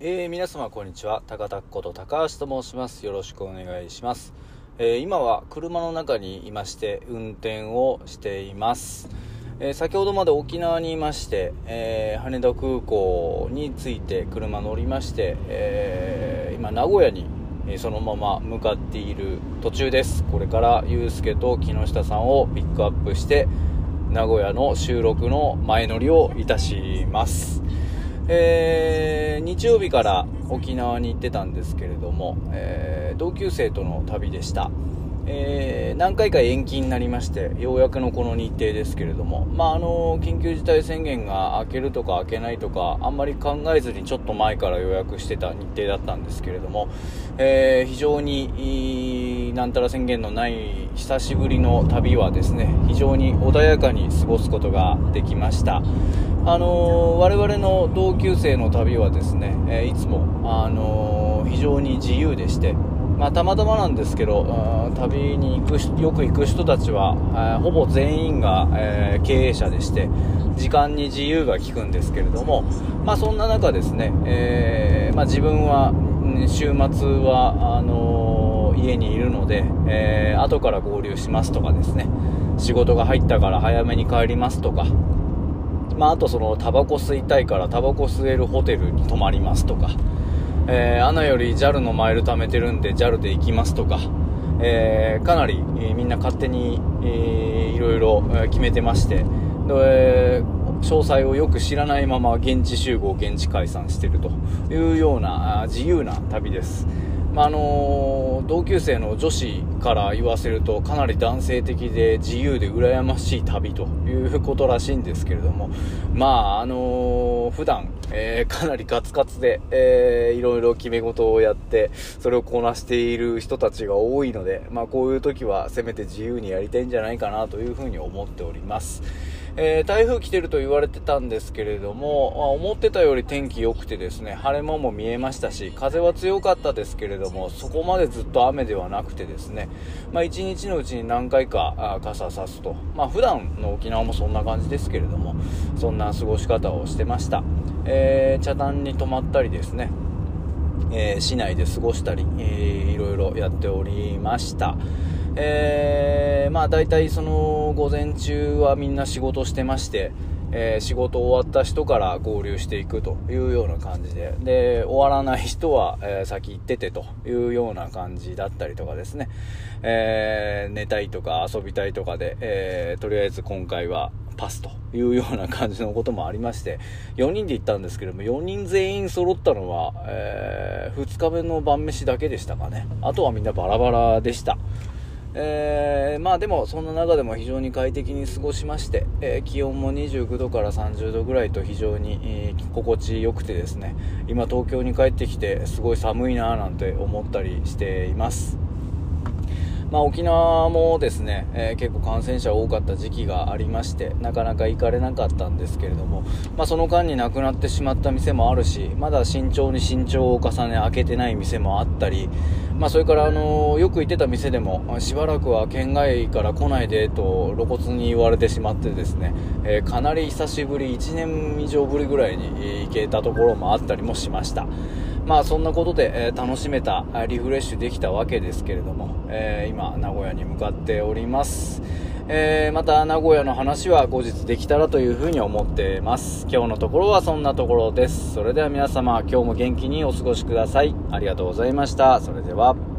えー、皆様こんにちは。高田こと高橋と申します。よろしくお願いします、えー、今は車の中にいまして運転をしています、えー、先ほどまで沖縄にいまして、え羽田空港に着いて車乗りまして、え今名古屋にそのまま向かっている途中です。これからゆうすけと木下さんをピックアップして名古屋の収録の前乗りをいたします。えー、日曜日から沖縄に行ってたんですけれども、えー、同級生との旅でした。えー、何回か延期になりまして、ようやくのこの日程ですけれども、まあ、あの緊急事態宣言が明けるとか明けないとか、あんまり考えずにちょっと前から予約してた日程だったんですけれども、え、非常になんたら宣言のない久しぶりの旅はですね、非常に穏やかに過ごすことができました。あの我々の同級生の旅はですね、えいつも、あの非常に自由でして、まあ、たまたまなんですけど、旅に行くよく行く人たちは、えー、ほぼ全員が、えー、経営者でして、時間に自由が利くんですけれども、まあ、そんな中ですね、えー、まあ、自分は、週末はあの家にいるので、え後から合流しますとかですね、仕事が入ったから早めに帰りますとか、まあ、あとそのタバコ吸いたいからタバコ吸えるホテルに泊まりますとか、えー、アナより JAL のマイル貯めてるんで JAL で行きますとか、えー、かなり、みんな勝手に、えー、いろいろ決めてまして、で詳細をよく知らないまま現地集合、現地解散してるというような自由な旅です。まあ、あの同級生の女子から言わせるとかなり男性的で自由で羨ましい旅ということらしいんですけれどもまああの普段、えー、かなりガツガツで、えー、いろいろ決め事をやってそれをこなしている人たちが多いので、まあ、こういう時はせめて自由にやりたいんじゃないかなというふうに思っております。えー、台風来てると言われてたんですけれども、まあ、思ってたより天気良くてですね、晴れ間も見えましたし、風は強かったですけれども、そこまでずっと雨ではなくてですね、まあ、一日のうちに何回か傘さすと、まあ、普段の沖縄もそんな感じですけれども、そんな過ごし方をしてました。えー、茶壇に泊まったりですね、えー、市内で過ごしたり、えー、いろいろやっておりました。えー、まあ大体その午前中はみんな仕事してまして、えー、仕事終わった人から合流していくというような感じで、で、終わらない人は、えー、先行っててというような感じだったりとかですね、えー、寝たいとか遊びたいとかで、えとりあえず今回はパスというような感じのこともありまして、4人で行ったんですけども、4人全員揃ったのは、え2日目の晩飯だけでしたかね。あとはみんなバラバラでした。えー、まあでもそんな中でも非常に快適に過ごしまして、えー、気温も29度から30度ぐらいと非常に、えー、心地よくてですね今東京に帰ってきてすごい寒いななんて思ったりしています。まあ、沖縄もですね、えー、結構感染者多かった時期がありましてなかなか行かれなかったんですけれども、まあ、その間になくなってしまった店もあるしまだ慎重に慎重を重ね開けてない店もあったり、まあ、それから、あのー、よく行ってた店でもしばらくは県外から来ないでと露骨に言われてしまってですね、えー、かなり久しぶり1年以上ぶりぐらいに行けたところもあったりもしました。まあそんなことで、えー、楽しめた、リフレッシュできたわけですけれども、えー、今名古屋に向かっております。えー、また名古屋の話は後日できたらというふうに思ってます。今日のところはそんなところです。それでは皆様今日も元気にお過ごしください。ありがとうございました。それでは。